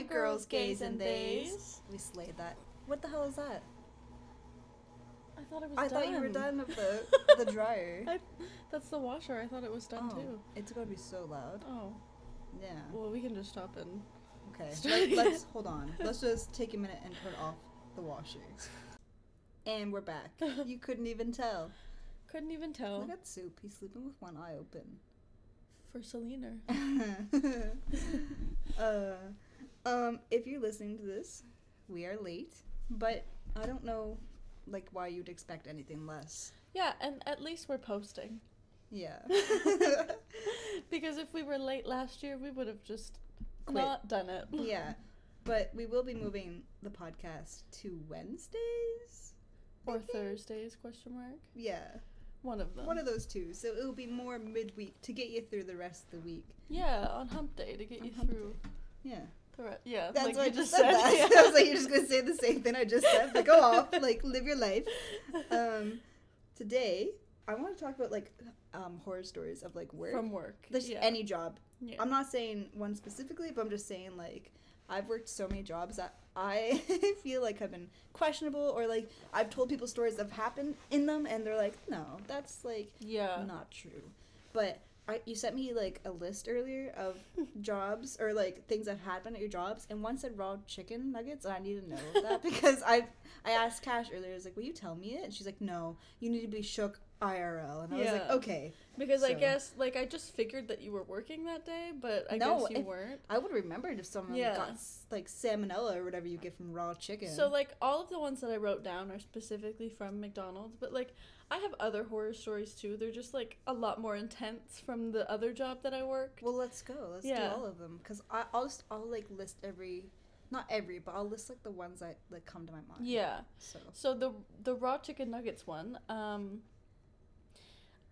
Hi, girls, gays, and theys. We slayed that. What the hell is that? I thought it was I done. thought you were done with the the dryer. I, that's the washer. I thought it was done oh, too. It's going to be so loud. Oh. Yeah. Well, we can just stop and. Okay. Start Let, us hold on. Let's just take a minute and turn off the washer. And we're back. You couldn't even tell. Couldn't even tell. Look at Soup. He's sleeping with one eye open. For Selena. uh, um, if you're listening to this, we are late, but I don't know, like, why you'd expect anything less. Yeah, and at least we're posting. Yeah. because if we were late last year, we would have just Quit. not done it. yeah. But we will be moving the podcast to Wednesdays. Or? Thursdays? Question mark. Yeah. One of them. One of those two. So it'll be more midweek to get you through the rest of the week. yeah, on Hump Day to get On you through Yeah. Yeah, That's like what you I just said. said. yeah. I was like, you're just gonna say the same thing I just said, but go off, like live your life. Um, today I want to talk about like um, horror stories of like work. From work. There's yeah. any job. Yeah. I'm not saying one specifically, but I'm just saying like I've worked so many jobs that I feel like have been questionable or like I've told people stories that have happened in them and they're like, no, that's like yeah. not true. But I, you sent me like a list earlier of jobs or like things that happened at your jobs, and one said raw chicken nuggets, and I need to know that because I I asked Cash earlier, I was like, "Will you tell me it?" And she's like, "No, you need to be shook IRL," and I was like, "Okay." Because I guess like I just figured that you were working that day, but I No, guess you if- weren't. I would have remembered if someone Yeah. got like salmonella or whatever you get from raw chicken. So like all of the ones that I wrote down are specifically from McDonald's, but like I have other horror stories too. They're just like a lot more intense from the other job that I worked. well, let's go. Let's Yeah. do all of them because I'll just I'll like list every, not every, but I'll list like the ones that like come to my mind. yeah. So So the the raw chicken nuggets one, um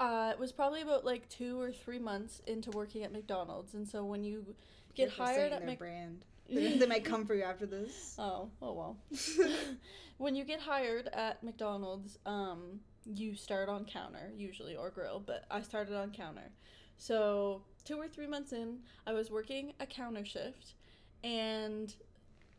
uh it was probably about like 2 or 3 months into working at McDonald's. And so when you get hired at their brand. They, they might come for you after this. Oh, oh well. when you get hired at McDonald's, um, you start on counter usually or grill, but I started on counter. So two or three months in, I was working a counter shift, and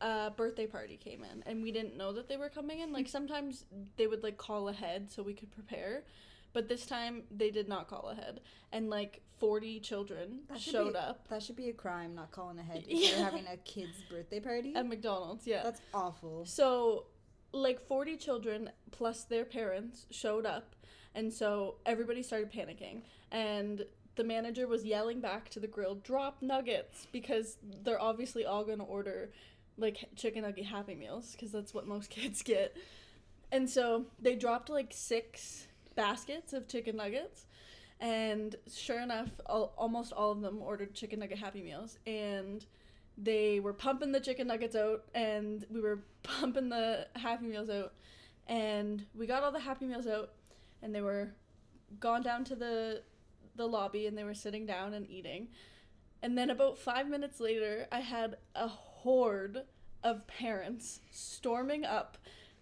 a birthday party came in, and we didn't know that they were coming in. Like sometimes they would like call ahead so we could prepare. But this time they did not call ahead, and like forty children That showed be- up That should be a crime, not calling ahead if Yeah. you're having a kid's birthday party. at McDonald's. Yeah, That's awful. So, like 40 children plus their parents showed up, and so everybody started panicking. And the manager was yelling back to the grill, drop nuggets, because they're obviously all going to order like chicken nugget happy meals, because that's what most kids get. And so they dropped like six baskets of chicken nuggets. And sure enough, al- almost all of them ordered chicken nugget happy meals. And they were pumping the chicken nuggets out and we were pumping the happy meals out and we got all the happy meals out and they were gone down to the the lobby and they were sitting down and eating and then about five minutes later i had a horde of parents storming up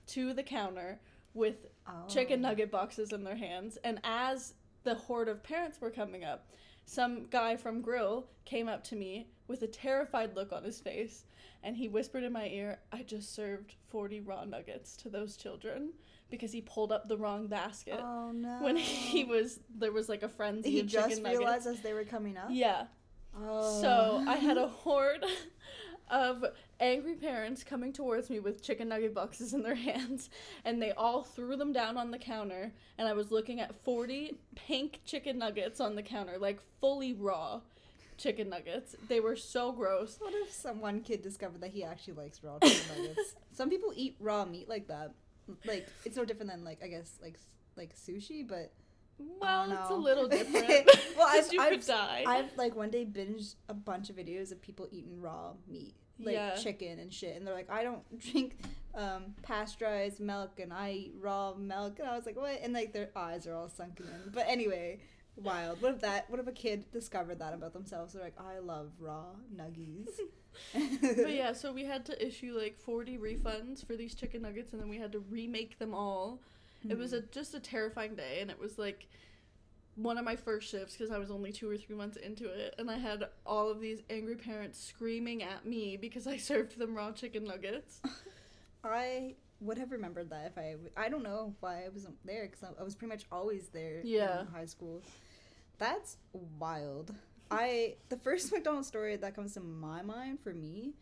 to the counter with oh. chicken Oh. nugget boxes in their hands. And as the horde of parents were coming up, some guy from Grill came up to me with a terrified look on his face and he whispered in my ear, I just served 40 raw nuggets to those children because he pulled up the wrong basket. Oh no. When he was, there was like a frenzy he of just realized nuggets. as they were coming up. Yeah. Oh. So I had a horde of angry parents coming towards me with chicken nugget boxes in their hands, and they all threw them down on the counter. And I was looking at 40 pink chicken nuggets on the counter, like fully raw chicken nuggets. They were so gross. What if some one kid discovered that he actually likes raw chicken nuggets? Some people eat raw meat like that. Like it's no different than like I guess like like sushi, but Well, it's a little different. Well, I've- you I've- could die. I've like one day binged a bunch of videos of people eating raw meat, like Yeah. chicken and shit, and they're like, I don't drink um, pasteurized milk, and I eat raw milk, and I was like, what? And like their eyes are all sunken in. But anyway, wild. What if that? What if a kid discovered that about themselves? They're like, I love raw nuggies. but yeah, so we had to issue like 40 refunds for these chicken nuggets, and then we had to remake them all. It was a Hmm. just a terrifying day, and it was like one of my first shifts because I was only two or three months into it, and I had all of these angry parents screaming at me because I served them raw chicken nuggets. I would have remembered that if I. w- I don't know why I wasn't there because I, I was pretty much always there Yeah. in high school. That's wild. I the first McDonald's story that comes to my mind for me,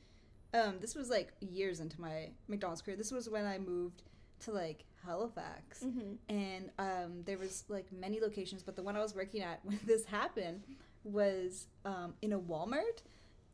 um, this was like years into my McDonald's career. This was when I moved to like Halifax, Mm-hmm. and um, there was like many locations, but the one I was working at when this happened was um, in a Walmart.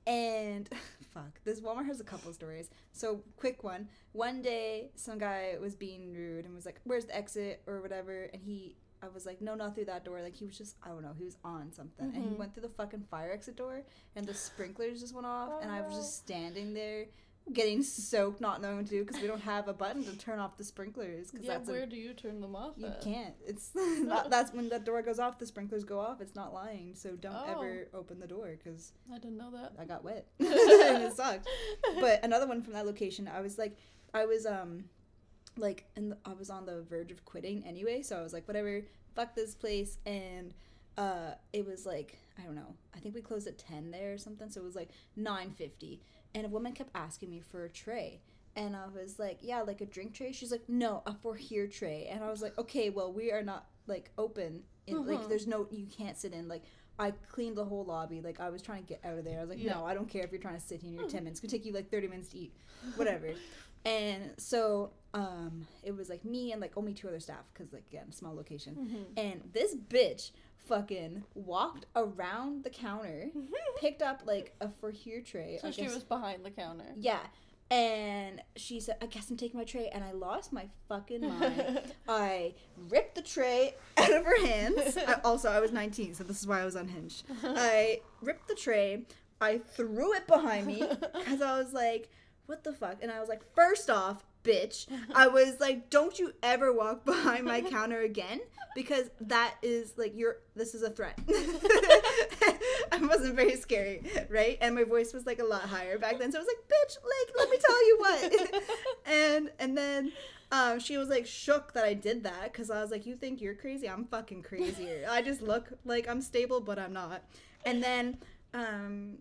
And fuck, this Walmart has a couple stories. So quick one. One day, some guy was being rude and was like, "Where's the exit?" or whatever, and he. I was like, no, not through that door. Like he was just, I don't know, he was on something, and he Mhm. went through the fucking fire exit door, and the sprinklers just went off, and I was Oh. just standing there, getting soaked, not knowing what to do because we don't have a button to turn off the sprinklers. Cause Yeah, that's a where do you turn them off? you at? can't. It's not. That's when that door goes off. The sprinklers go off. It's not lying. So don't Oh. ever open the door because I didn't know that. I got wet and it sucked. But another one from that location, I was like, I was um, like, and I was on the verge of quitting anyway. So I was like, whatever, fuck this place. And uh, it was like I don't know. I think we closed at ten there or something. So it was like nine fifty, and a woman kept asking me for a tray. And I was like, yeah, like a drink tray. She's like, no, a for here tray. And I was like, okay, well, we are not like open. In, Like, Mhm. there's no, you can't sit in. Like, I cleaned the whole lobby. Like, I was trying to get out of there. I was like, Yeah. no, I don't care if you're trying to sit here in your 10 minutes. It's going to take you like 30 minutes to eat. Whatever. and so, um, it was like me and like only two other staff because, like, again, small location. Mm-hmm. And this bitch fucking walked around the counter, picked up like a for here tray. So I she guess- was behind the counter. yeah. And she said, I guess I'm taking my tray. And I lost my fucking mind. I ripped the tray out of her hands. I, also, I was 19, so this is why I was unhinged. I ripped the tray. I threw it behind me because I was like, what the fuck? And I was like, first off, bitch, I was like, don't you ever walk behind my counter again because that is like, you're, this is a threat. I wasn't very scary, right? And my voice was like a lot higher back then. So I was like, bitch, like, let me tell you what. and, and then, um, she was like shook that I did that because I was like, "You think you're crazy? I'm fucking crazier. I just look like I'm stable, but I'm not." And then, um,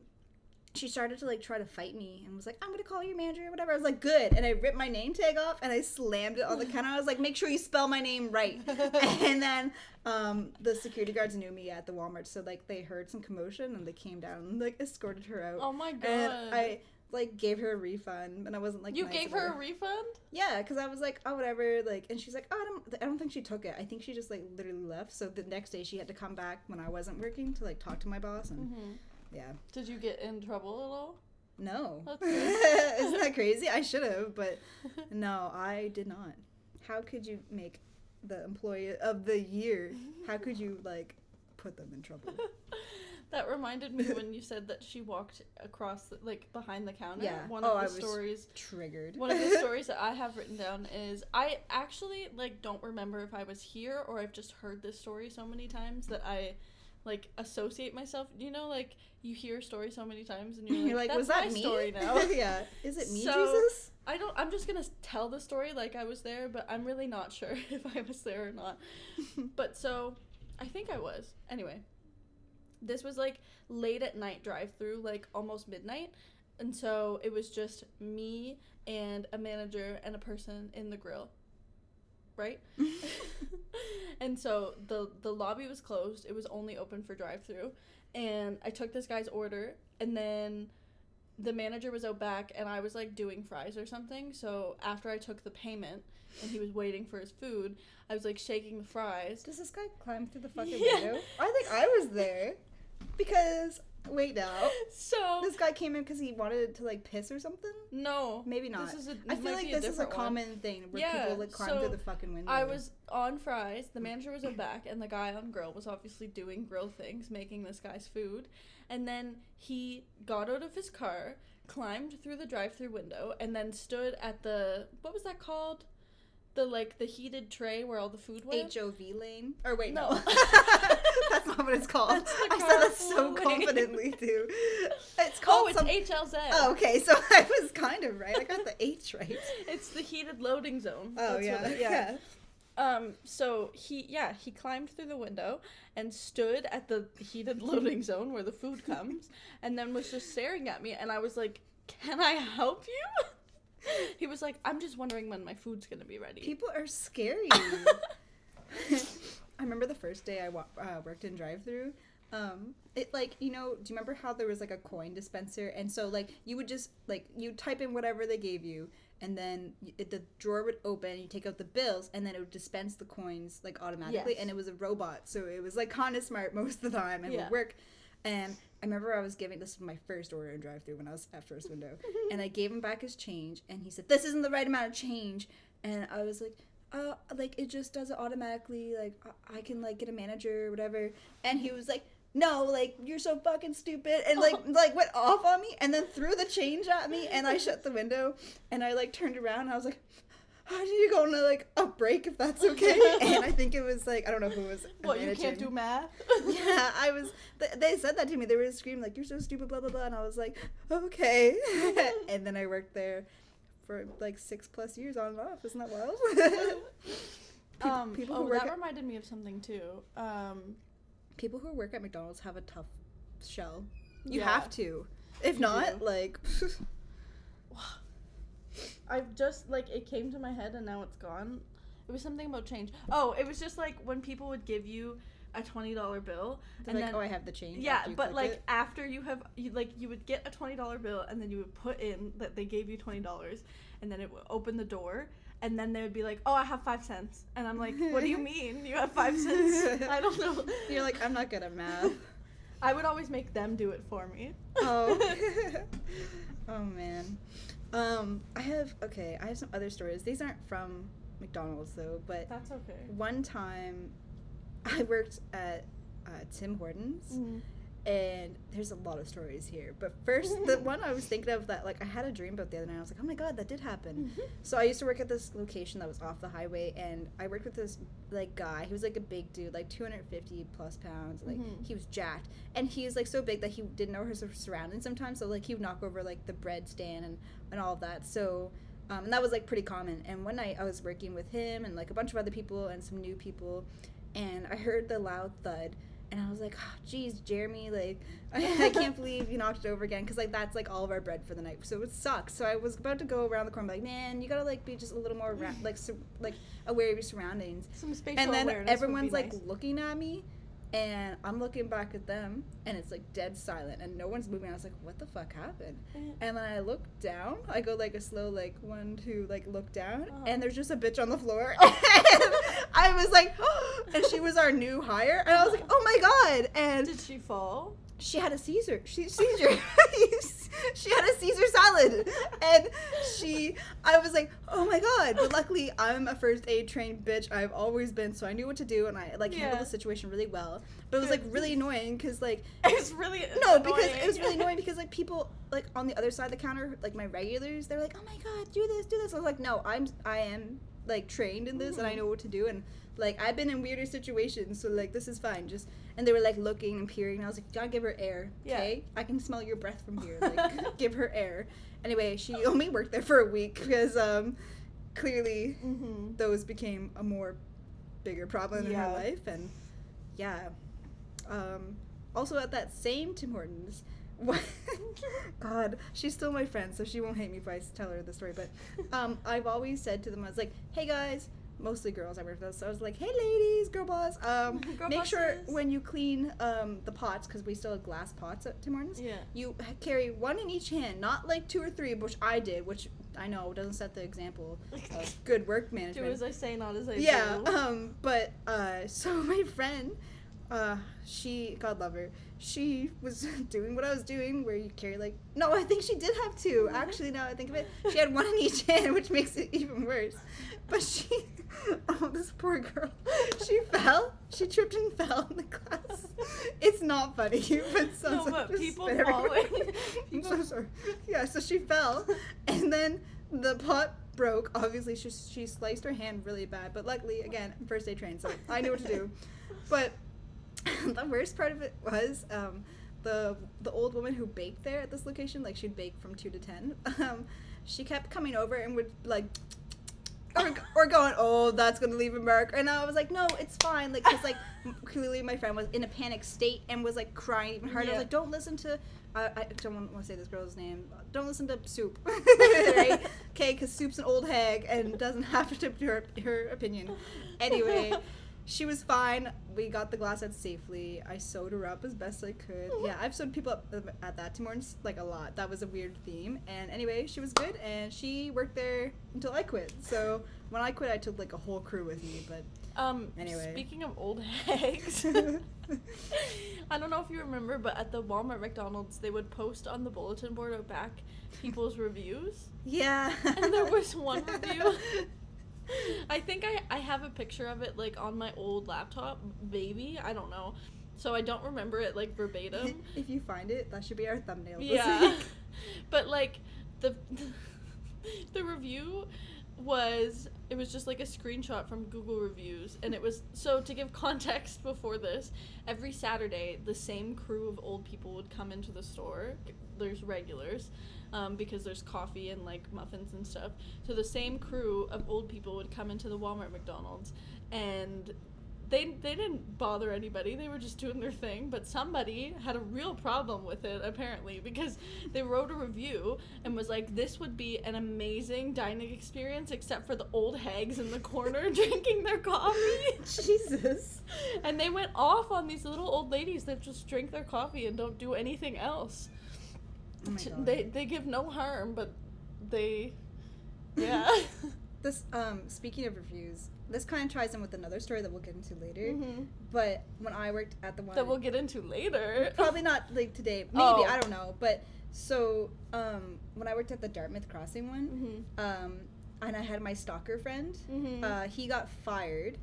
she started to like try to fight me and was like, "I'm gonna call your manager or whatever." I was like, "Good," and I ripped my name tag off and I slammed it on the counter. I was like, "Make sure you spell my name right." and then, um, the security guards knew me at the Walmart, so like they heard some commotion and they came down and like escorted her out. oh my god. and I like gave her a refund, and I wasn't like you nice gave her a refund? Yeah, because I was like, oh, whatever. Like, and she's like, oh, I don't, I don't think she took it. I think she just like literally left. So the next day she had to come back when I wasn't working to like talk to my boss, and Mm-hmm. Yeah, Did you get in trouble at all? no, isn't that crazy? I should have, but no, I did not. How could you make the employee of the year? How could you like put them in trouble? That reminded me when you said that she walked across, the, like behind the counter. Yeah. One Oh, of I the was- stories. Triggered. One of the stories that I have written down is I actually like don't remember if I was here or I've just heard this story so many times that I like associate myself. You know, like you hear a story so many times and you're like, You're like, That's was that my me? story now. yeah. Is it me, So- Jesus? I don't. I'm just gonna tell the story like I was there, but I'm really not sure if I was there or not. But so, I think I was. Anyway, this was like late at night drive through, like almost midnight, and so it was just me and a manager and a person in the grill. Right? and so the the lobby was closed. It was only open for drive through. And I took this guy's order and then the manager was out back and I was like doing fries or something. So after I took the payment and he was waiting for his food, I was like shaking the fries. Does this guy climb through the fucking Yeah. window? I think I was there because wait now. So This guy came in because he wanted to like piss or something. no, Maybe not. This is a, I might feel like this is a one. common thing where Yeah, people like climb so through the fucking window. I was on fries. The manager was out back, and the guy on grill was obviously doing grill things, making this guy's food. And then he got out of his car, climbed through the drive-through window, and then stood at the what was that called? The like the heated tray where all the food went. HOV lane. Or wait, no. No. That's not what it's called. I said that so lane. confidently too. It's called oh, it's some- HLZ. Oh, okay, so I was kind of right. I got the H right. It's the heated loading zone. Oh yeah, it- yeah. Um, so he, yeah, he climbed through the window and stood at the heated loading zone where the food comes, and then was just staring at me. And I was like, "Can I help you?" he was like, "I'm just wondering when my food's gonna be ready." People are scary. I remember the first day I wa- uh, worked in drive-through. Um, it like you know, do you remember how there was like a coin dispenser, and so like you would just like you type in whatever they gave you, and then it, the drawer would open, you take out the bills, and then it would dispense the coins like automatically, Yes. and it was a robot, so it was like kind of smart most of the time and Yeah. would work. And I remember I was giving this was my first order in drive-through when I was at first window, and I gave him back his change, and he said, "This isn't the right amount of change," and I was like, "Uh, like it just does it automatically. Like I, I can like get a manager or whatever." And he was like, "No, like you're so fucking stupid," and like like went off on me, and then threw the change at me, and I shut the window, and I like turned around, and I was like. How do you go on a, like a break if that's okay? and I think it was like I don't know who was. what you can't do math? Yeah, I was. th- They said that to me. They were screaming like, "You're so stupid," blah blah blah, and I was like, "Okay." and then I worked there for like six plus years on and off. Isn't that wild? People- um, people oh, that at- reminded me of something too. Um, People who work at McDonald's have a tough shell. You Yeah. have to. If You not, do. like, I've just like it came to my head and now it's gone. It was something about change. Oh, it was just like when people would give you a twenty dollar bill they're and like, then oh, I have the change. yeah, but like it. after you have you like you would get a twenty dollar bill and then you would put in that they gave you twenty dollars and then it would open the door and then they would be like, oh, I have five cents and I'm like, what do you mean you have five cents? I don't know. you're like, I'm not good at math. I would always make them do it for me. oh. oh man. Um, I have okay. I have some other stories. These aren't from McDonald's though, but That's okay. one time I worked at uh, Tim Hortons, Mm-hmm. And there's a lot of stories here. But first, the one I was thinking of that like I had a dream about the other night. I was like, oh my god, that did happen. So I used to work at this location that was off the highway, and I worked with this like guy. He was like a big dude, like 250 plus pounds. Like Mhm. he was jacked, and he was like so big that he didn't know his surroundings sometimes. So like he would knock over like the bread stand and and all of that. So. Um, and that was like pretty common. And one night I was working with him and like a bunch of other people and some new people, and I heard the loud thud, and I was like, ah, oh, "Geez, Jeremy, like I, can't believe you knocked it over again." Because like that's like all of our bread for the night, so it sucks. So I was about to go around the corner, and be like, "Man, you gotta like be just a little more ra- like like aware of your surroundings." Some spatial and then awareness everyone's like nice. looking at me, and I'm looking back at them, and it's like dead silent, and no one's moving. I was like, "What the fuck happened?" And then I look down. I go like a slow like one two like look down, Uh-huh. and there's just a bitch on the floor. and I was like, and she was our new hire, and I was like, oh my god! And Did she fall? she had a Caesar. She Caesar. she had a Caesar salad, and she. I was like, oh my god! But luckily, I'm a first aid trained bitch. I've always been, so I knew what to do, and I like handled Yeah. the situation really well. But it was like really annoying because like It was really no, because it was really annoying because like people like on the other side of the counter, like my regulars, they're like, "Oh my god, do this, do this." I was like, "No, I'm I am like trained in this and I Mhm. know what to do and like I've been in weirder situations, so like this is fine." Just and they were like looking and peering, and I was like, "Gotta give her air, Yeah. okay? I can smell your breath from here. Like, give her air." Anyway, she only worked there for a week because um clearly Mm-hmm. those became a more bigger problem in her life and yeah um also at that same tim hortons god she's still my friend so she won't hate me if I tell her the story but um i've always said to them i was like hey guys mostly girls i work with so i was like hey ladies girl boss um Girl make sure when you clean um the pots because we still have glass pots at tim hortons Yeah. you carry one in each hand not like two or three which i did which i know doesn't set the example of good work management. Do as I say, not as I yeah do. um but uh so my friend uh she god love her. She was doing what i was doing where you carry like no i think she did have two Mhm. actually now i think of it. She had one in each hand which makes it even worse. But she oh this poor girl. She fell. She tripped and fell in the class. It's not funny but so No, but people falling- i'm so sorry. Yeah so she fell and then the pot broke. Obviously she, she sliced her hand really bad but luckily again first aid trained so i knew what to do. But the worst part of it was um, the the old woman who baked there at this location like she'd bake from 2 to 10 um, she kept coming over and would like or, or going, oh, that's gonna leave a mark. And I was like, no, it's fine. Like, cause like clearly my friend was in a panic state and was like crying even harder. I was like, don't listen to. Uh, I don't want to say this girl's name. Don't listen to Soup, right? Okay, because Soup's an old hag and doesn't have to her her opinion. Anyway, she was fine. We got the glass out safely. I sewed her up as best I could. Yeah, I've sewed people up at that Tim Hortons like a lot. That was a weird theme. And anyway, she was good, and she worked there until I quit. So when I quit, I took like a whole crew with me. But Um, Anyway. speaking of old hags, I don't know if you remember, but at the Walmart McDonald's, they would post on the bulletin board out back people's reviews. yeah, And there was one review. I think I, I have a picture of it like on my old laptop, maybe I don't know, so I don't remember it like verbatim. if you find it, that should be our thumbnail. Yeah. but like the the review was it was just like a screenshot from Google reviews and it was so to give context before this, every Saturday the same crew of old people would come into the store. There's regulars. Um, because there's coffee and like muffins and stuff. So the same crew of old people would come into the Walmart McDonald's and they they didn't bother anybody. They were just doing their thing, but somebody had a real problem with it apparently because they wrote a review and was like this would be an amazing dining experience except for the old hags in the corner drinking their coffee. Jesus. And they went off on these little old ladies that just drink their coffee and don't do anything else. Oh my God. They they give no harm, but they yeah. This um speaking of reviews, this kind of ties in with another story that we'll get into later. Mhm. But when I worked at the one That we'll get into later. probably not like today, maybe Oh. I don't know. But so um when I worked at the Dartmouth Crossing one, Mhm. um and I had my stalker friend, Mhm. uh, he got fired,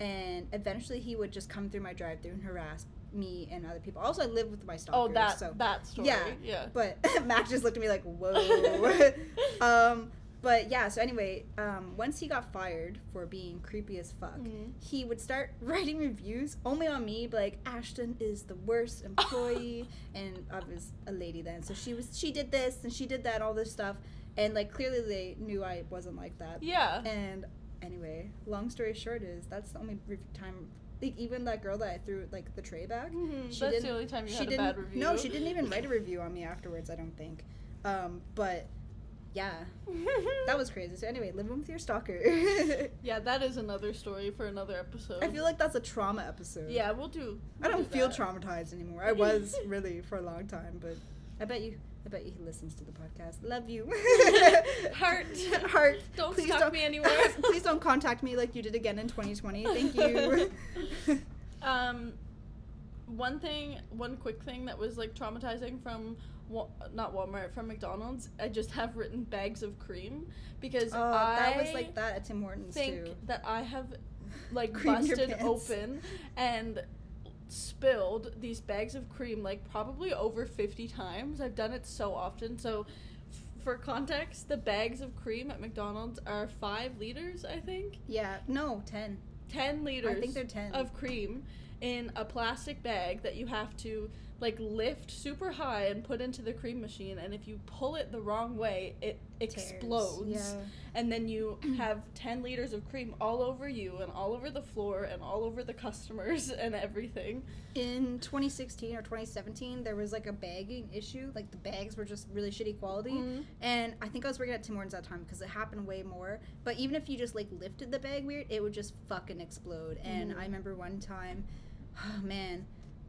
and eventually he would just come through my drive-through and harass me and other people. Also, I live with my stalker. oh, that so that story. Yeah. Yeah. but Mac just looked at me like, whoa. um, but yeah, so anyway, um, once he got fired for being creepy as fuck, Mhm. he would start writing reviews only on me, but like Ashton is the worst employee, and I was a lady then, so she was she did this and she did that, all this stuff, and like clearly they knew I wasn't like that. Yeah. And anyway, long story short is that's the only time. Like even that girl that I threw like the tray back, Mhm, she That's didn't- the only time you she had a didn't. bad review. No, she didn't even write a review on me afterwards. I don't think. Um, but yeah, that was crazy. So anyway, living with your stalker. yeah, that is another story for another episode. I feel like that's a trauma episode. Yeah, we'll do. I we'll don't do feel that. traumatized anymore. I was really for a long time, but I bet you. I bet you he listens to the podcast. Love you. Heart. Heart. Don't Please stalk don't me anymore. please don't contact me like you did again in 2020. Thank you. Um, one thing, one quick thing that was like traumatizing from, Wa- not Walmart, from McDonald's. I just have written bags of cream because Oh, I that was like that at Tim Hortons think too. that I have like busted open and spilled these bags of cream like probably over 50 times. I've done it so often. So f- for context, the bags of cream at McDonald's are 5 liters, I think. Yeah, no, 10. 10 liters I think they're 10. of cream in a plastic bag that you have to like lift super high and put into the cream machine and if you pull it the wrong way it explodes Yeah. and then you have 10 liters of cream all over you and all over the floor and all over the customers and everything In 2016 or 2017, there was like a bagging issue. Like the bags were just really shitty quality. Mhm. And I think I was working at Tim Hortons at that time because it happened way more. But even if you just like lifted the bag weird, it would just fucking explode. And Mhm. I remember one time, oh man,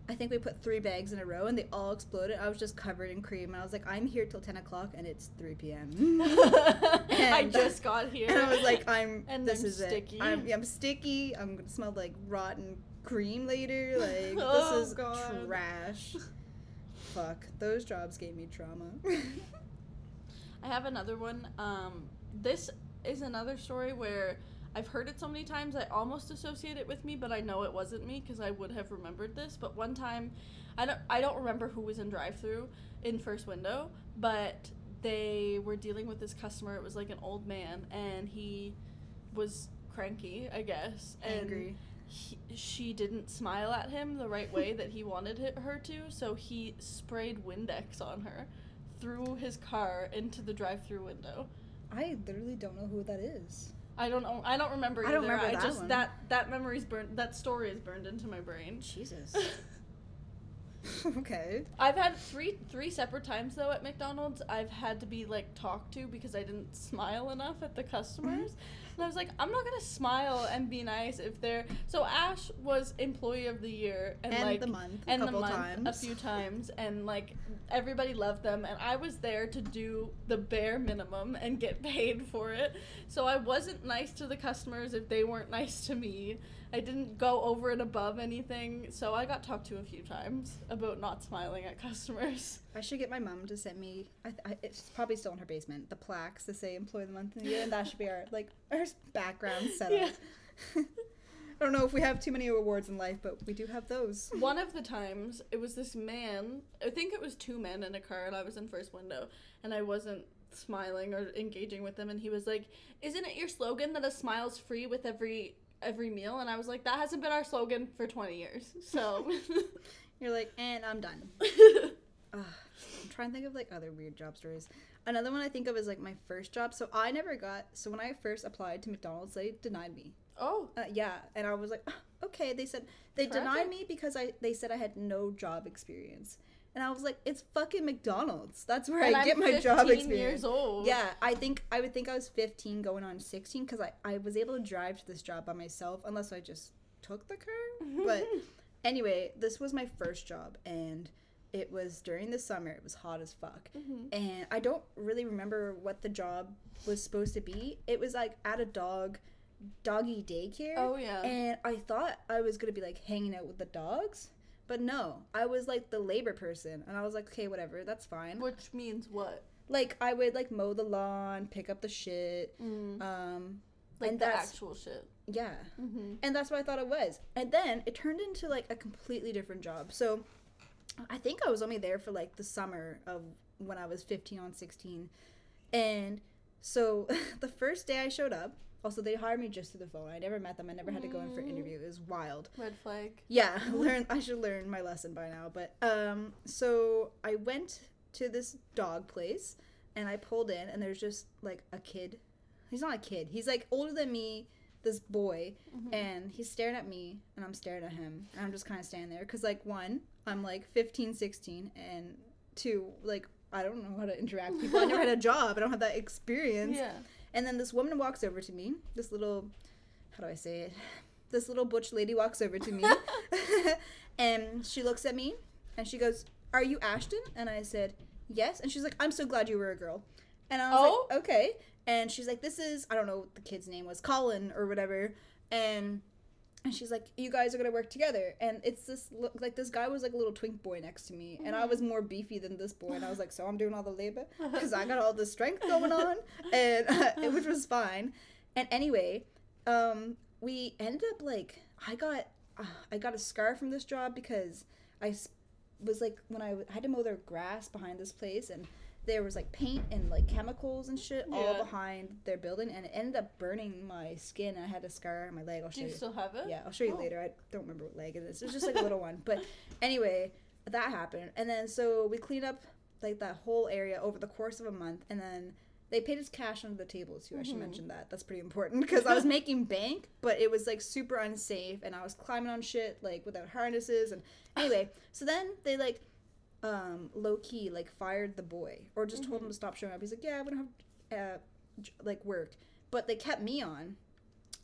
I think we put three bags in a row and they all exploded. I was just covered in cream. And I was like, I'm here till 10 o'clock and it's 3 p.m. i just got here And I was like, I'm. And this I'm is sticky. it. I'm, I'm sticky. I'm gonna smell like rotten cream later. Like Oh, this is God. trash. Fuck. Those jobs gave me trauma. I have another one. Um, this is another story where I've heard it so many times I almost associate it with me, but I know it wasn't me because I would have remembered this. But one time, I don't I don't remember who was in drive-through in first window, but they were dealing with this customer. It was like an old man, and he was cranky, I guess, and Angry. he, she didn't smile at him the right way that he wanted her to, so he sprayed Windex on her through his car into the drive-through window. I literally don't know who that is. I don't know. I don't remember. I don't either. remember I that just one. that that memory's burned. That story is burned into my brain. Jesus. okay. I've had three three separate times though at McDonald's. I've had to be like talked to because I didn't smile enough at the customers. Mm-hmm. and I was like, I'm not gonna smile and be nice if they're. So Ash was employee of the year and, And like the month a and the month a few times and like everybody loved them and I was there to do the bare minimum and get paid for it. So I wasn't nice to the customers if they weren't nice to me. I didn't go over and above anything, so I got talked to a few times about not smiling at customers. I should get my mom to send me. I, I, it's probably still in her basement. The plaques to say "Employee of the Month" the year, and that should be our like our background setup. I don't know if we have too many awards in life, but we do have those. One of the times, it was this man, I think it was two men in a car, and I was in first window, and I wasn't smiling or engaging with them, and he was like, Isn't it your slogan that a smile's free with every every meal? And I was like, That hasn't been our slogan for 20 years. So. You're like, and I'm done. Ugh. I'm trying to think of like other weird job stories. Another one I think of is like my first job. So I never got. So when I first applied to McDonald's, they denied me. oh. Uh, yeah, and I was like, "Ah, okay. They said they denied me because I they said I had no job experience, and I was like, it's fucking McDonald's. That's where And I I'm get my job experience. years old. Yeah, I think I would think I was 15 going on 16 because I I was able to drive to this job by myself unless I just took the car. But anyway, this was my first job and. It was during the summer. It was hot as fuck. Mhm. And I don't really remember what the job was supposed to be. It was like at a dog doggy daycare. Oh, yeah. And I thought I was gonna be like hanging out with the dogs, but no, I was like the labor person, and I was like, okay, whatever, that's fine. Which means what? Like I would like mow the lawn, pick up the shit, Mm. um, Like and the actual shit. yeah, Mm-hmm. and that's what I thought it was. And then it turned into like a completely different job. So I think I was only there for like the summer of when I was 15 on 16. And so the first day I showed up, also they hired me just through the phone. I never met them. I never had to go in for an Mm. interview. It was wild. Red flag. Yeah, learn I should learn my lesson by now. But um so I went to this dog place and I pulled in and there's just like a kid. He's not a kid. He's like older than me, this boy, Mhm. and he's staring at me and I'm staring at him. And I'm just kind of standing there cuz like one, I'm like 15, 16 and two, like I don't know how to interact with people. I never had a job. I don't have that experience. Yeah. And then this woman walks over to me. This little, how do I say it? This little butch lady walks over to me, and she looks at me, and she goes, "Are you Ashton?" And I said, "Yes." And she's like, "I'm so glad you were a girl." And I was Oh. like, "Okay." And she's like, "This is I don't know what the kid's name was, Colin or whatever." And and she's like, "You guys are gonna work together." And it's this like this guy was like a little twink boy next to me, and I was more beefy than this boy, and I was like, "So I'm doing all the labor because I got all the strength going on," and uh, which was fine. And anyway, um, we ended up like I got uh, I got a scar from this job because I was like when I, w- I had to mow their grass behind this place and there was like paint and like chemicals and shit all Yeah. behind their building and it ended up burning my skin. I had a scar on my leg. I'll Do show you you. still have it? Yeah, I'll show you Oh. later. I don't remember what leg it is. It was just like a little one. But anyway, that happened. And then so we cleaned up like that whole area over the course of a month and then they paid us cash under the table too. I should Mhm. mention that. That's pretty important because I was making bank, but it was like super unsafe and I was climbing on shit like without harnesses and anyway, so then they like um low key like fired the boy or just told him to stop showing up. He's like, "Yeah, we don't have uh like work." But they kept me on.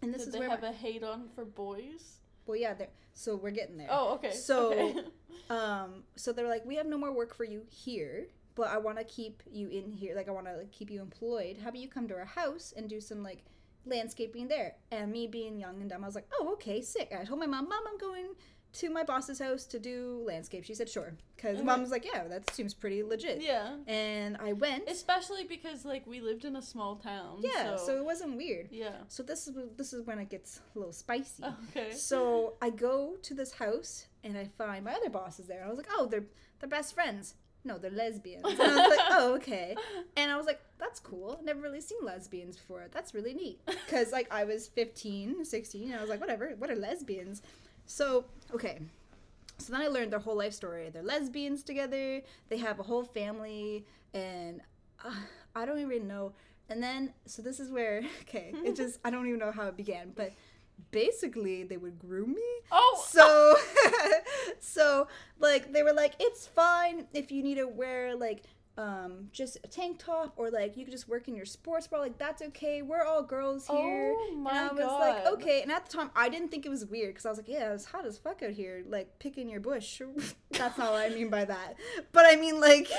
And this Did is they where have my- a hate on for boys? well, yeah, so we're getting there. Oh, okay. So- okay. Um, so they're like, we have no more work for you here, but I want to keep you in here. Like, I want to like keep you employed. How about you come to our house and do some like landscaping there? And me being young and dumb, I was like, oh, okay, sick. I told my mom, mom, I'm going to my boss's house to do landscape. She said, sure, because Okay. mom was like, yeah, that seems pretty legit. yeah. And I went. Especially because like we lived in a small town. yeah, So, so it wasn't weird. yeah. So this is this is when it gets a little spicy. Oh, okay. So I go to this house and I find my other bosses there. I was like, oh, they're they're best friends. No, they're lesbians. And I was like, oh, okay. And I was like, that's cool. Never really seen lesbians before. That's really neat. Because like I was 15, 16, and I was like, whatever. What are lesbians? So okay. So then I learned their whole life story. They're lesbians together. They have a whole family, and uh, I don't even know. And then, so this is where, okay, it just, I don't even know how it began, but basically they would groom me. Oh, So, so, like, they were like, it's fine if you need to wear, like, um, just a tank top or like you could just work in your sports bra, like that's okay. We're all girls here. Oh my and I was God. like, okay. And at the time, I didn't think it was weird because I was like, yeah, it's hot as fuck out here, like picking your bush. That's not what I mean by that. But I mean, like,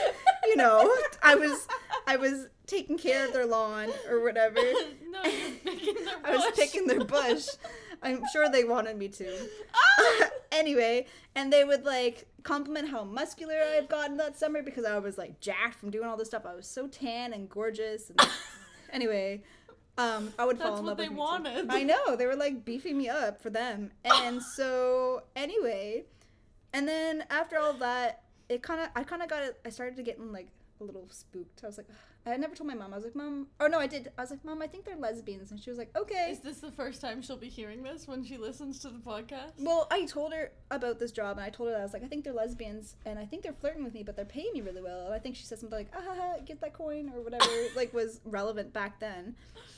you know, I was, I was taking care of their lawn or whatever. no, you're picking their bush I was picking their bush. I'm sure they wanted me to. Anyway, and they would like compliment how muscular I've gotten that summer because I was like jacked from doing all this stuff. I was so tan and gorgeous. And anyway, um, I would fall That's in love they with me too. wanted. I know they were like beefing me up for them, and so anyway, and then after all that, it kind of I kind of got it. I started to get like a little spooked. I was like, I never told my mom. I was like, Mom, oh no, I did. I was like, Mom, I think they're lesbians, and she was like, Okay. Is this the first time she'll be hearing this when she listens to the podcast? Well, I told her about this job, and I told her that I was like, I think they're lesbians, and I think they're flirting with me, but they're paying me really well. And I think she said something like, ah, ha, ha, get that coin or whatever, like was relevant back then.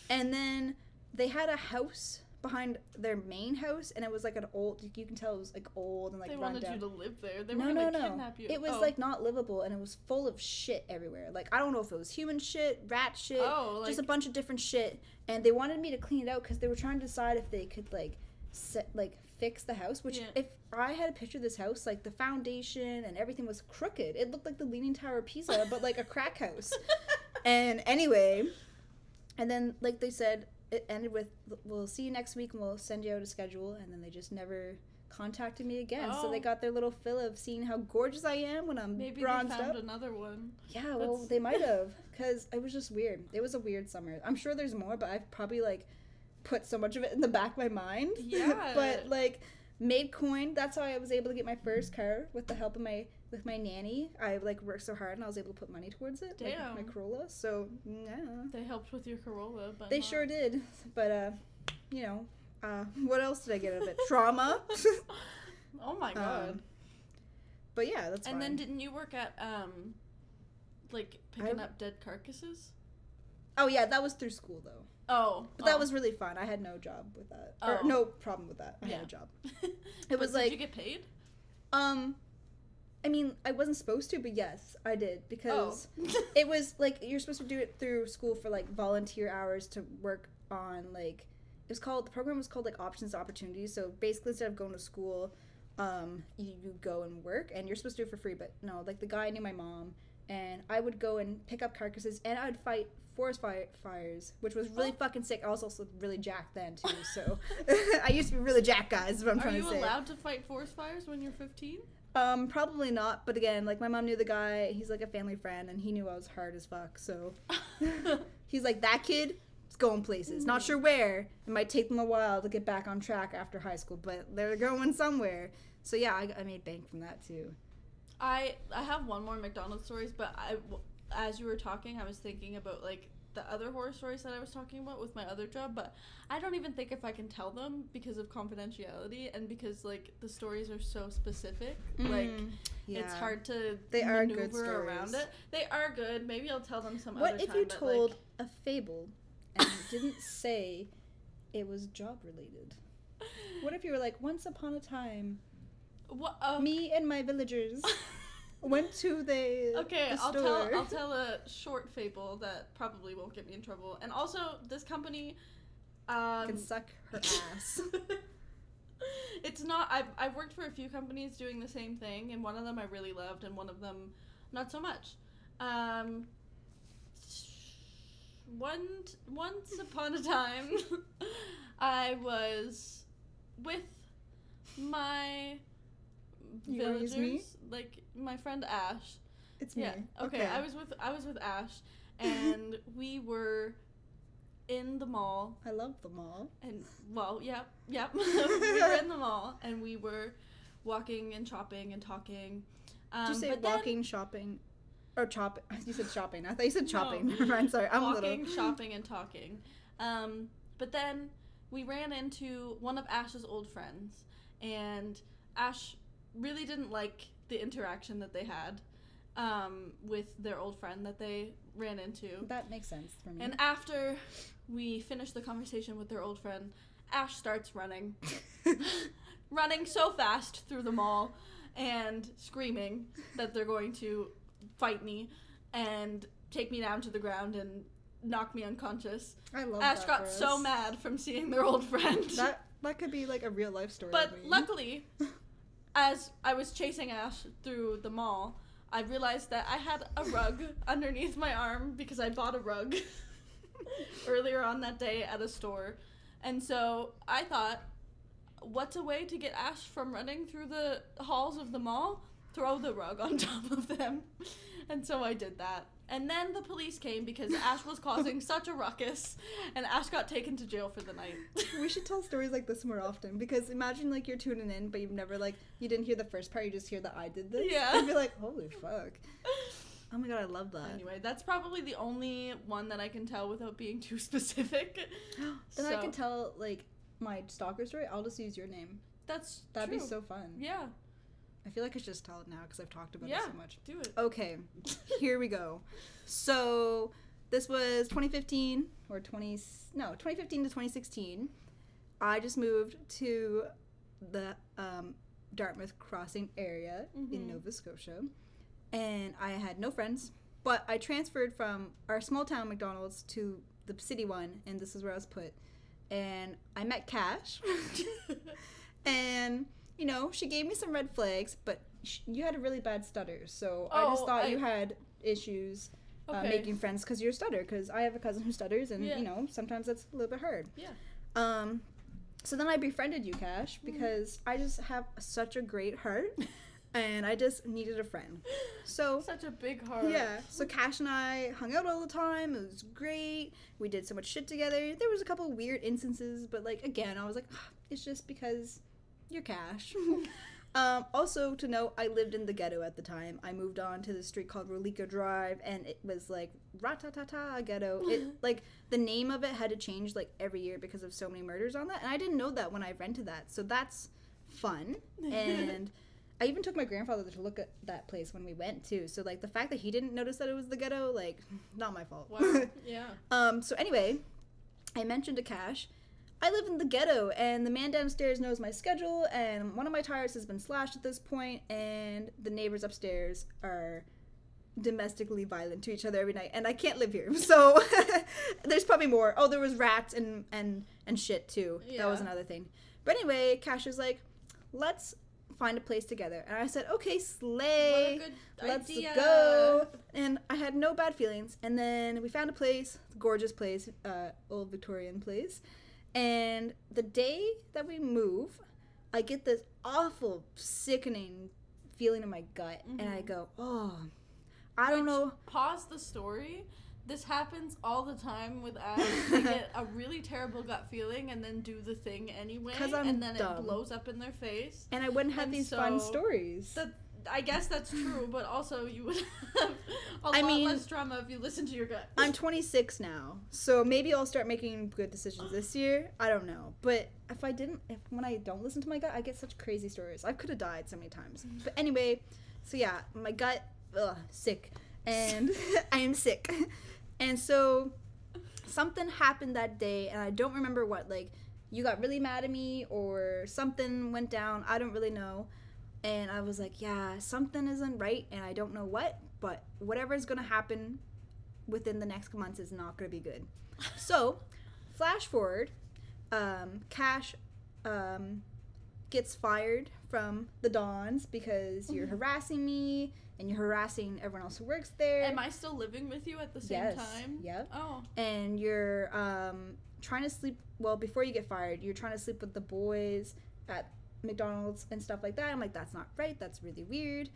And then they had a house behind their main house, and it was like an old. You can tell it was like old and like they wanted down. you to live there. They no, were no, no. kidnap you. It was Oh. like not livable, and it was full of shit everywhere. Like I don't know if it was human shit, rat shit, Oh, just a bunch of different shit. And they wanted me to clean it out because they were trying to decide if they could like set like fix the house. Which Yeah. if I had a picture of this house, like the foundation and everything was crooked. It looked like the Leaning Tower of Pisa, but like a crack house. and anyway, and then like they said, it ended with we'll see you next week and we'll send you out a schedule. And then they just never contacted me again. So they Oh. got their little fill of seeing how gorgeous I am when I'm Maybe bronzed they found up. another one. Yeah, well, they might have, because it was just weird. It was a weird summer. I'm sure there's more, but I've probably like put so much of it in the back of my mind. Yeah. but like made coin. That's how I was able to get my first car with the help of my with my nanny. I like worked so hard and I was able to put money towards it, like my Damn. Corolla. So yeah, They helped with your Corolla, but they not- sure did. But uh, you know, uh, what else did I get out of it? Trauma. Oh my god. Um, but yeah, that's and then didn't you work at um, like picking I- up dead carcasses? oh yeah, that was through school though. Oh, But that oh. was really fun. I had no job with that. Or Oh. no problem with that. I had a job. It was did like you get paid? um I mean, I wasn't supposed to, but yes, I did Oh, because it was like you're supposed to do it through school for like volunteer hours to work on like it was called the program was called like options opportunities. So basically instead of going to school, um, you, you go and work and you're supposed to do it for free, but no, like the guy knew my mom and I would go and pick up carcasses and I would fight forest fire, fires, which was really Oh. fucking sick. I was also really jacked then too, so I used to be really jacked, guys. What I'm Are trying you to say. allowed to fight forest fires when you're 15? Um, probably not. But again, like my mom knew the guy. He's like a family friend, and he knew I was hard as fuck. So he's like that kid. is going places. Not sure where. It might take them a while to get back on track after high school, but they're going somewhere. So yeah, I, I made bank from that too. I I have one more McDonald's stories, but I as you were talking, I was thinking about like the other horror stories that I was talking about with my other job, but I don't even think if I can tell them because of confidentiality and because like the stories are so specific. Like Mm, it's hard to They are good around stories. it. They are good. Maybe I'll tell them some What other time. What if you but, told like, a fable and didn't say it was job related? What if you were like, once upon a time, what? Um, me and my villagers went to the Okay, the I'll store. tell I'll tell a short fable that probably won't get me in trouble. And also, this company, um, can suck her ass. it's not. I've I've worked for a few companies doing the same thing, and one of them I really loved, and one of them not so much. Um, one once upon a time, I was with my You villagers, me? Like my friend Ash. It's me. Yeah. Okay. I was with I was with Ash, and we were in the mall, I love the mall. and well, yep, yep. we were in the mall, and we were walking and shopping and talking. Um, Did you say but then walking, shopping, or chopping? You said shopping. I thought you said No. chopping. Never mind. Sorry, I'm a walking, little. shopping, and talking. Um, but then we ran into one of Ash's old friends, and Ash really didn't like the interaction that they had. um, with their old friend that they ran into. That makes sense for me. And after we finish the conversation with their old friend, Ash starts running. running so fast through the mall and screaming that they're going to fight me and take me down to the ground and knock me unconscious. I love that. Ash that got so mad from seeing their old friend. That that could be like a real life story. but luckily, as I was chasing Ash through the mall, I realized that I had a rug underneath my arm because I bought a rug earlier on that day at a store. And so I thought, what's a way to get Ash from running through the halls of the mall? Throw the rug on top of them. And so I did that. And then the police came because Ash was causing such a ruckus, and Ash got taken to jail for the night. we should tell stories like this more often because imagine like you're tuning in but you've never like you didn't hear the first part you just hear that I did this Yeah. and be like holy fuck oh my god I love that Anyway, that's probably the only one that I can tell without being too specific. then I can tell like my stalker story I'll just use your name That's that'd true. be so fun Yeah, I feel like I should just tell it now because I've talked about Yeah. it so much do it. okay here we go so this was 2015 or 20 no 2015 to 2016 I just moved to the um, Dartmouth crossing area in Mhm. Nova Scotia and I had no friends but I transferred from our small town McDonald's to the city one and this is where I was put and I met Cash and you know she gave me some red flags but sh- you had a really bad stutter so I just Oh, thought I- you had issues uh, making friends because you're a stutter because I have a cousin who stutters and Yeah. you know sometimes that's a little bit hard Yeah. um so then I befriended you Cash Mm-hmm. because I just have such a great heart and I just needed a friend so Such a big heart. yeah. So Cash and I hung out all the time. It was great. We did so much shit together. There was a couple weird instances, but like again, I was like, "Ah, it's just because you're Cash. um, also to note, I lived in the ghetto at the time. I moved on to the street called Rolika Drive, and it was like ratatata ghetto. It like the name of it had to change like every year because of so many murders on that, and I didn't know that when I rented that. So that's fun and. I even took my grandfather to look at that place when we went too. So like the fact that he didn't notice that it was the ghetto, like not my fault. Wow. yeah. um. So anyway, I mentioned to Cash, I live in the ghetto, and the man downstairs knows my schedule, and one of my tires has been slashed at this point, and the neighbors upstairs are domestically violent to each other every night, and I can't live here. So there's probably more. Oh, there was rats and and and shit too. Yeah. That was another thing. But anyway, Cash was like, let's find a place together, and I said, okay, slay let's idea. go. And I had no bad feelings. And then we found a place, gorgeous place, uh, old Victorian place. And the day that we move, I get this awful, sickening feeling in my gut, and I Mhm. go, oh, I don't know. Pause the story. This happens all the time with Ash. They get a really terrible gut feeling and then do the thing anyway, and then dumb. it blows up in their face. And I wouldn't have And these fun stories. That I guess that's true, but also you would have a I lot mean- less drama if you listen to your gut. I'm 26 now, so maybe I'll start making good decisions this year. I don't know, but if I didn't, if when I don't listen to my gut, I get such crazy stories. I could have died so many times. But anyway, so yeah, my gut, ugh, sick, and I am sick, and so something happened that day, and I don't remember what. Like, you got really mad at me, or something went down. I don't really know. And I was like, yeah, something isn't right, and I don't know what, but whatever is gonna happen within the next months is not going to be good. So, flash forward, um, Cash um, gets fired from the Dons because you're harassing me and you're harassing everyone else who works there. Am I still living with you at the same yes. time? Yep. Oh. And you're um, trying to sleep. Well, before you get fired, you're trying to sleep with the boys at McDonald's and stuff like that. I'm like, that's not right. That's really weird.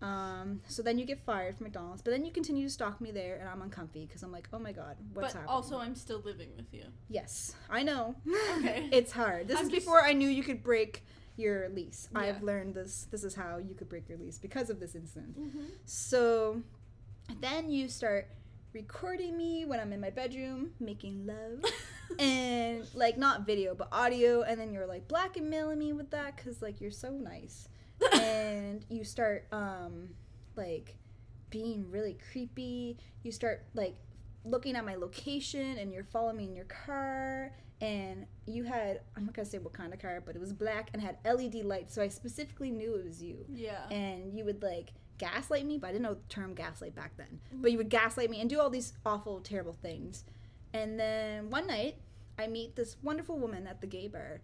Um, so then you get fired from McDonald's, but then you continue to stalk me there, and I'm uncomfy because I'm like, oh my god, what's but happening? also I'm still living with you. yes, I know. Okay. it's hard. This I'm is just- before I knew you could break your lease. Yeah. I've learned this. This is how you could break your lease because of this incident. Mm-hmm. So then you start recording me when I'm in my bedroom making love and like not video but audio and then you're like blackmailing me with that cuz like you're so nice and you start um like being really creepy. You start like looking at my location and you're following me in your car and you had I'm not gonna say what kind of car, but it was black and had LED lights, so I specifically knew it was you. Yeah. And you would like gaslight me, but I didn't know the term gaslight back then. But you would gaslight me and do all these awful, terrible things. And then one night, I meet this wonderful woman at the gay bar,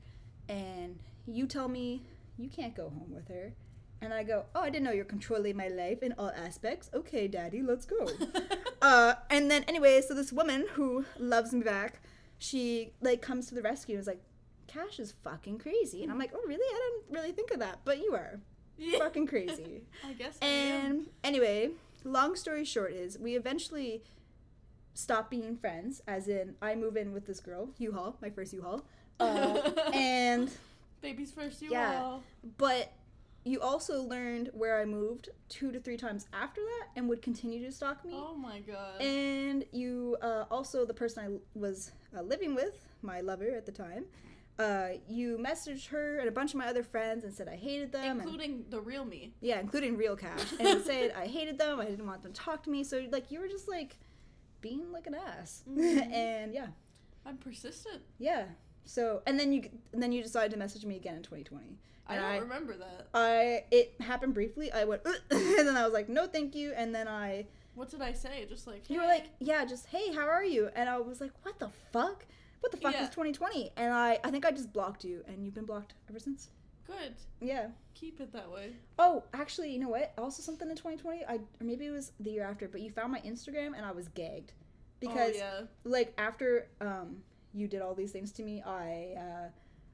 and you tell me you can't go home with her. And I go, oh, I didn't know you're controlling my life in all aspects. Okay, daddy, let's go. uh, and then anyway, so this woman who loves me back, she like comes to the rescue and is like, Cash is fucking crazy. And I'm like, oh, really? I didn't really think of that, but you are yeah. fucking crazy. I guess. I am. And anyway, long story short is we eventually stop being friends, as in I move in with this girl, U-Haul, my first U-Haul. Uh, and Baby's first you Yeah. but you also learned where I moved two to three times after that and would continue to stalk me. Oh my god. And you uh, also the person I was uh, living with, my lover at the time. Uh, you messaged her and a bunch of my other friends and said I hated them. and- Including the real me. yeah, including real cash, and said I hated them. I didn't want them to talk to me. So like you were just like being like an ass, Mhm. and yeah, I'm persistent. yeah. So and then you and then you decided to message me again in 2020. I don't I- remember that. I it happened briefly. I went and then I was like no thank you, and then I What did I say? Just like you were like yeah just hey how are you, and I was like what the fuck. What the fuck Yeah. is 2020? And I, I think I just blocked you, and you've been blocked ever since. Good. Yeah. Keep it that way. Oh, actually, you know what? Also, something in 2020, I or maybe it was the year after, but you found my Instagram and I was gagged because, oh, yeah. like, after um you did all these things to me, I uh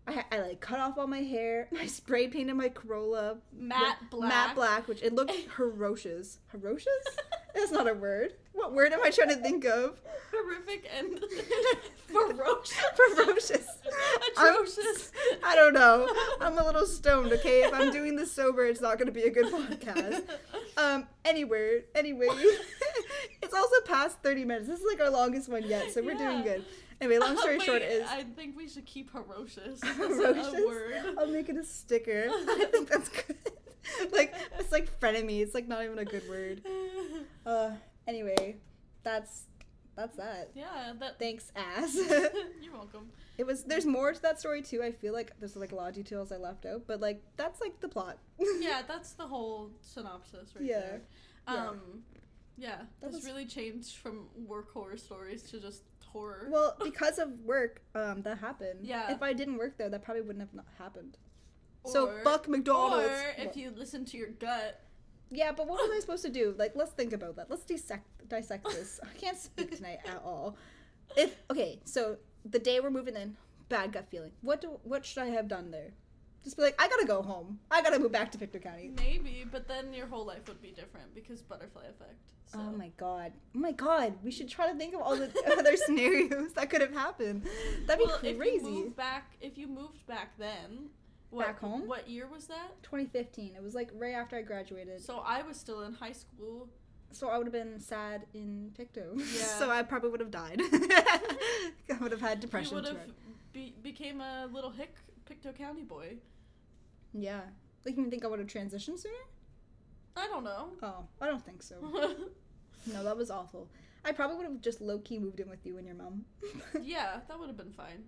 I, I like cut off all my hair. I spray painted my Corolla Matte black. matte black, which it looked ferocious. Ferocious? That's not a word. What word am I trying to think of? Horrific and ferocious. ferocious. I'm- Atrocious. I don't know. I'm a little stoned. Okay, if I'm doing this sober, it's not going to be a good podcast. Um. Anyway, anyway, it's also past 30 minutes. This is like our longest one yet, so we're doing good. Anyway, long story Wait, short is I think we should keep ferocious. ferocious. A word. I'll make it a sticker. I think that's good. like it's like frenemy. It's like not even a good word. Uh. Anyway, that's that's that. yeah, that. Thanks, ass. You're welcome. it was. There's more to that story too. I feel like there's like a lot of details I left out, but like that's like the plot. Yeah, that's the whole synopsis right Yeah. there. Yeah. Um, yeah, That this was- really changed from work horror stories to just horror. Well, because of work, um, that happened. Yeah. If I didn't work there, that probably wouldn't have not happened. so fuck McDonald's. Or if What- you listen to your gut. Yeah, but what was I supposed to do? Like, let's think about that. Let's dissect dissect this. I can't speak tonight at all. If okay, so the day we're moving in, bad gut feeling. What do what should I have done there? Just be like, I gotta go home. I gotta move back to Pictou County. Maybe, but then your whole life would be different because butterfly effect. So. Oh my god. Oh my god. We should try to think of all the other scenarios that could have happened. That'd be well, crazy. if you moved back, if you moved back then, what, Back home? What year was that? 2015. It was like right after I graduated. So I was still in high school. So I would have been sad in Pictou. Yeah. so I probably would have died. I would have had You depression. would have be, became a little hick Pictou County boy. Yeah. Like you think I would have transitioned sooner? I don't know. Oh, I don't think so. No, that was awful. I probably would have just low key moved in with you and your mom. yeah, that would have been fine.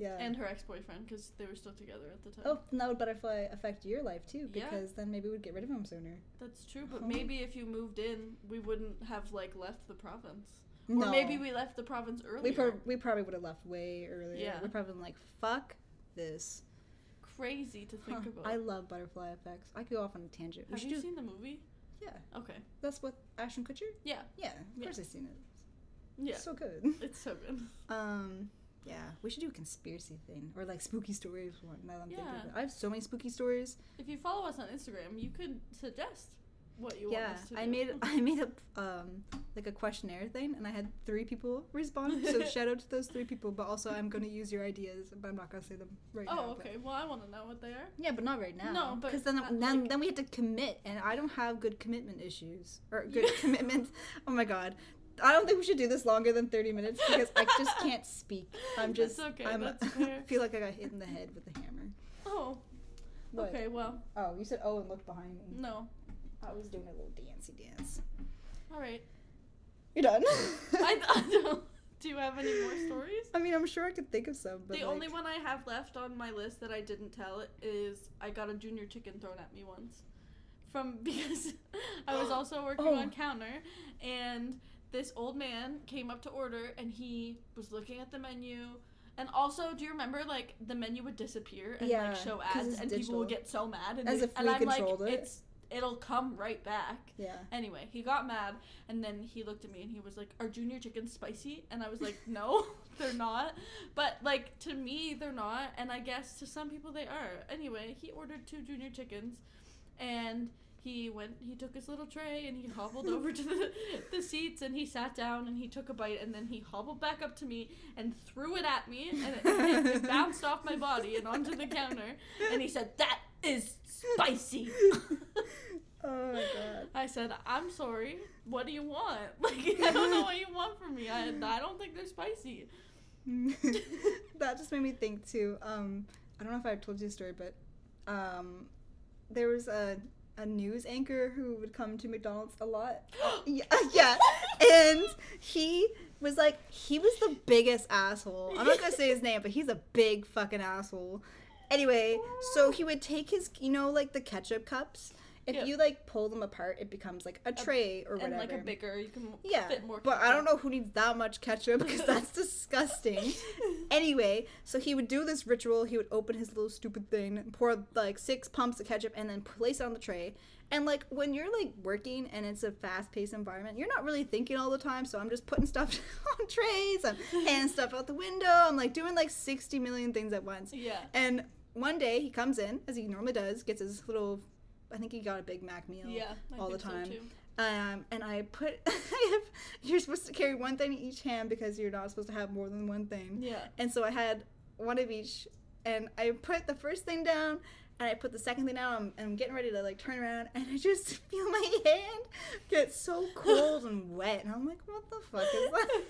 Yeah. And her ex boyfriend because they were still together at the time. oh, and that would butterfly affect your life too, Yeah. because then maybe we'd get rid of him sooner. That's true, but maybe if you moved in, we wouldn't have like left the province. No. Or maybe we left the province earlier. we, pro- we probably would have left way earlier. Yeah. We probably been like, fuck this. Crazy to think Huh, about. I love butterfly effects. I could go off on a tangent. Have you do. seen the movie? Yeah, Okay. that's what Ashton Kutcher. Yeah. Yeah, of Yeah. course I've seen it. Yeah. so good. It's so good. Um, yeah, we should do a conspiracy thing or like spooky stories. One now that I'm thinking Yeah. of it. I have so many spooky stories. If you follow us on Instagram, you could suggest what you yeah, want us to do. I made I made a um like a questionnaire thing, and I had three people respond. So shout out to those three people. But also, I'm gonna use your ideas, but I'm not gonna say them right now. Oh, but- okay. Well, I want to know what they are. Yeah, but not right now. No, because then then, like- then we had to commit, and I don't have good commitment issues or good commitment. Oh my god. I don't think we should do this longer than 30 minutes because I just can't speak. I'm That's just okay, I'm that's fair. feel like I got hit in the head with a hammer. Oh. What? Okay. Well, Oh, you said oh and looked behind me. no. I was doing a little dancey dance. All right. You're done. I, I don't. Do you have any more stories? I mean, I'm sure I could think of some, but the like, only one I have left on my list that I didn't tell is I got a junior chicken thrown at me once. From because I was also working Oh. on counter and this old man came up to order and he was looking at the menu and also do you remember like the menu would disappear and Yeah, like show ads and people would get so mad and, As they- if and I'm like it. it's it'll come right back. Yeah. Anyway, he got mad and then he looked at me and he was like, Are junior chickens spicy? And I was like, No, they're not. But like to me, they're not. And I guess to some people they are. Anyway, he ordered two junior chickens and he went, he took his little tray and he hobbled over to the, the seats and he sat down and he took a bite and then he hobbled back up to me and threw it at me and it, it bounced off my body and onto the counter. And he said, That is spicy. Oh my god. I said, I'm sorry. What do you want? Like, I don't know what you want from me. I, I don't think they're spicy. that just made me think too. Um, I don't know if I've told you a story, but um, there was a a news anchor who would come to McDonald's a lot. yeah, yeah, and he was like he was the biggest asshole. I'm not gonna say his name, but he's a big fucking asshole. Anyway, so he would take his, you know, like the ketchup cups. If Yeah. you like pull them apart, it becomes like a tray or whatever. and like a bigger, you can Yeah, fit more. but I don't know who needs that much ketchup because that's disgusting. anyway, so he would do this ritual. He would open his little stupid thing, pour like six pumps of ketchup, and then place it on the tray. And like when you're like working and it's a fast-paced environment, you're not really thinking all the time. So I'm just putting stuff on trays. I'm handing stuff out the window. I'm like doing like 60 million things at once. Yeah. And one day he comes in as he normally does, gets his little. I think he got a Big Mac meal Yeah. All the so, time. too. Um, and I put, you're supposed to carry one thing in each hand because you're not supposed to have more than one thing. Yeah. And so I had one of each, and I put the first thing down, and I put the second thing down, and I'm getting ready to like turn around, and I just feel my hand get so cold and wet, and I'm like, what the fuck is that?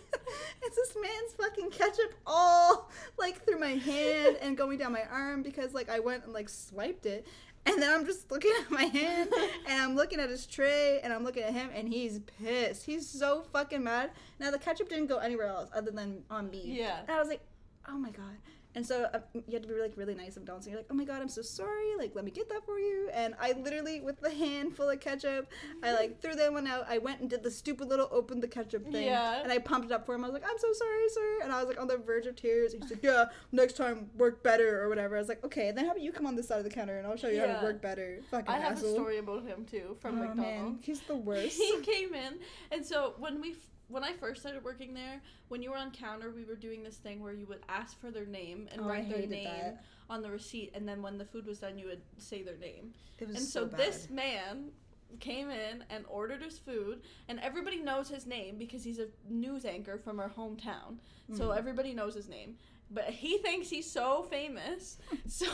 it's this man's fucking ketchup all like through my hand and going down my arm because like I went and like swiped it. And then I'm just looking at my hand and I'm looking at his tray and I'm looking at him and he's pissed. He's so fucking mad. Now the ketchup didn't go anywhere else other than on me. Yeah. And I was like, oh my god. And so uh, you had to be like really nice. And you're like, oh my god, I'm so sorry. Like, let me get that for you. And I literally, with the hand full of ketchup, I like threw that one out. I went and did the stupid little open the ketchup thing. Yeah. And I pumped it up for him. I was like, I'm so sorry, sir. And I was like on the verge of tears. And he's like, yeah, next time work better or whatever. I was like, okay. And then how about you come on this side of the counter and I'll show you how to work better. Fucking I have asshole. a story about him too from oh, McDonald's. man, he's the worst. he came in and so when we when i first started working there when you were on counter we were doing this thing where you would ask for their name and Oh, write their name that. on the receipt and then when the food was done you would say their name It was and so, so, bad. this man came in and ordered his food and everybody knows his name because he's a news anchor from our hometown so Mhm. everybody knows his name but he thinks he's so famous so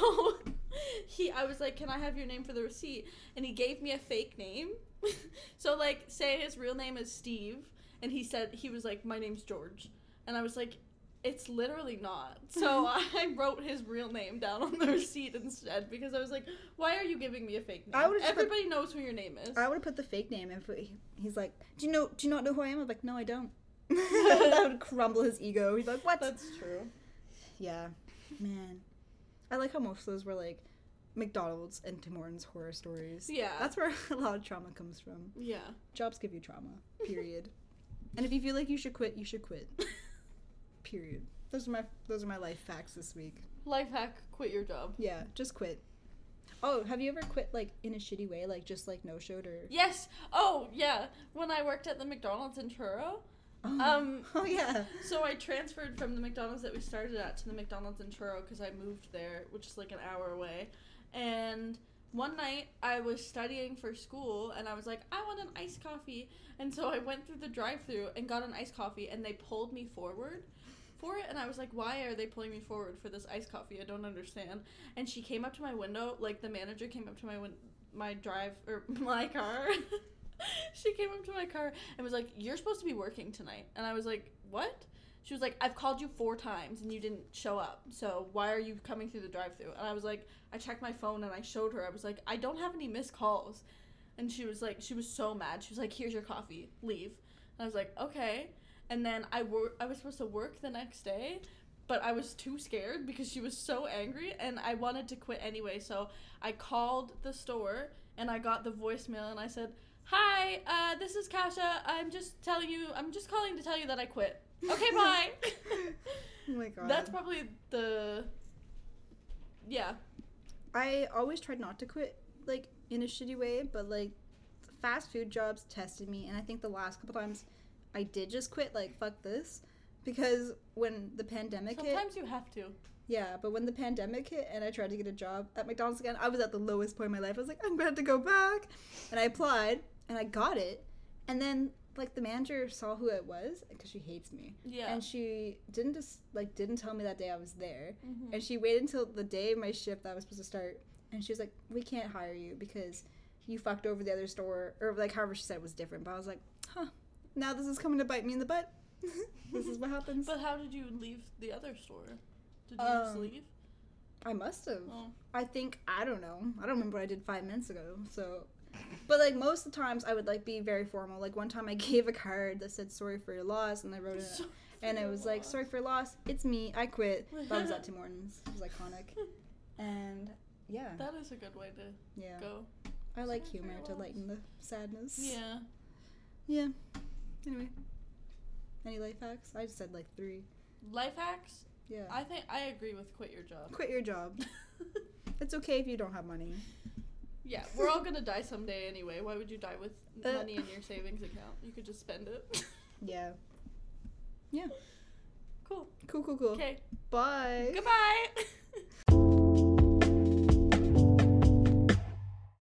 he i was like can i have your name for the receipt and he gave me a fake name so like say his real name is steve and he said he was like my name's george and i was like it's literally not. So I wrote his real name down on the receipt instead because I was like, why are you giving me a fake name? I would've put- Everybody knows who your name is. I would have put the fake name put, he's like, do you know, do you not know who I am? I'm like, no, I don't. that would crumble his ego. He's like, what? That's true. yeah, man. I like how most of those were like McDonald's and Tim Hortons horror stories. Yeah. That's where a lot of trauma comes from. yeah. Jobs give you trauma. Period. And if you feel like you should quit, you should quit. Period. Those are my those are my life facts this week. Life hack: quit your job. Yeah, just quit. Oh, have you ever quit like in a shitty way, like just like no showed or? Yes. Oh yeah. When I worked at the McDonald's in Truro, Oh. um, Oh yeah. so I transferred from the McDonald's that we started at to the McDonald's in Truro because I moved there, which is like an hour away. And one night I was studying for school and I was like, I want an iced coffee. And so I went through the drive through and got an iced coffee and they pulled me forward for it. And I was like, why are they pulling me forward for this iced coffee? I don't understand. And she came up to my window, like the manager came up to my win- my drive or my car. she came up to my car and was like, You're supposed to be working tonight. And I was like, What? She was like, I've called you four times and you didn't show up. So why are you coming through the drive through? And I was like, I checked my phone and I showed her. I was like, I don't have any missed calls. and she was like, she was so mad. She was like, "Here's your coffee. Leave." And I was like, "Okay." And then I wor- I was supposed to work the next day, but I was too scared because she was so angry, and I wanted to quit anyway. So I called the store and I got the voicemail, and I said, "Hi, uh, this is Kasha. I'm just telling you. I'm just calling to tell you that I quit." Okay, bye. oh my god. That's probably the. Yeah. I always tried not to quit like in a shitty way, but like fast food jobs tested me, and I think the last couple times I did just quit. Like fuck this, because when the pandemic hit, Sometimes you have to. yeah, but when the pandemic hit and I tried to get a job at McDonald's again, I was at the lowest point in my life. I was like, I'm gonna have to go back, and I applied and I got it, and then like the manager saw who it was because she hates me, Yeah. and she didn't just like didn't tell me that day I was there. Mhm. And she waited until the day of my shift that I was supposed to start. And she was like, We can't hire you because you fucked over the other store. Or, like, however she said it was different. But I was like, Huh, now this is coming to bite me in the butt. this is what happens. But how did you leave the other store? Did you just Um, leave? I must have. Oh. I think, I don't know. I don't remember what I did five minutes ago. So. But like most of the times, I would like be very formal. Like one time, I gave a card that said "Sorry for your loss," and I wrote it, Sorry and for it your was like "Sorry for your loss. It's me. I quit." That was at Tim Hortons. It was iconic. And yeah, That is a good way to yeah. go. I like Sorry humor to lighten the sadness. Yeah. Yeah. Anyway. Any life hacks? I just said like three. Life hacks? Yeah. I think I agree with quit your job. Quit your job. It's okay if you don't have money. Yeah, we're all gonna die someday anyway. Why would you die with Uh. money in your savings account? You could just spend it. Yeah. Yeah. Cool. Cool, cool, cool. Okay. Bye. Goodbye.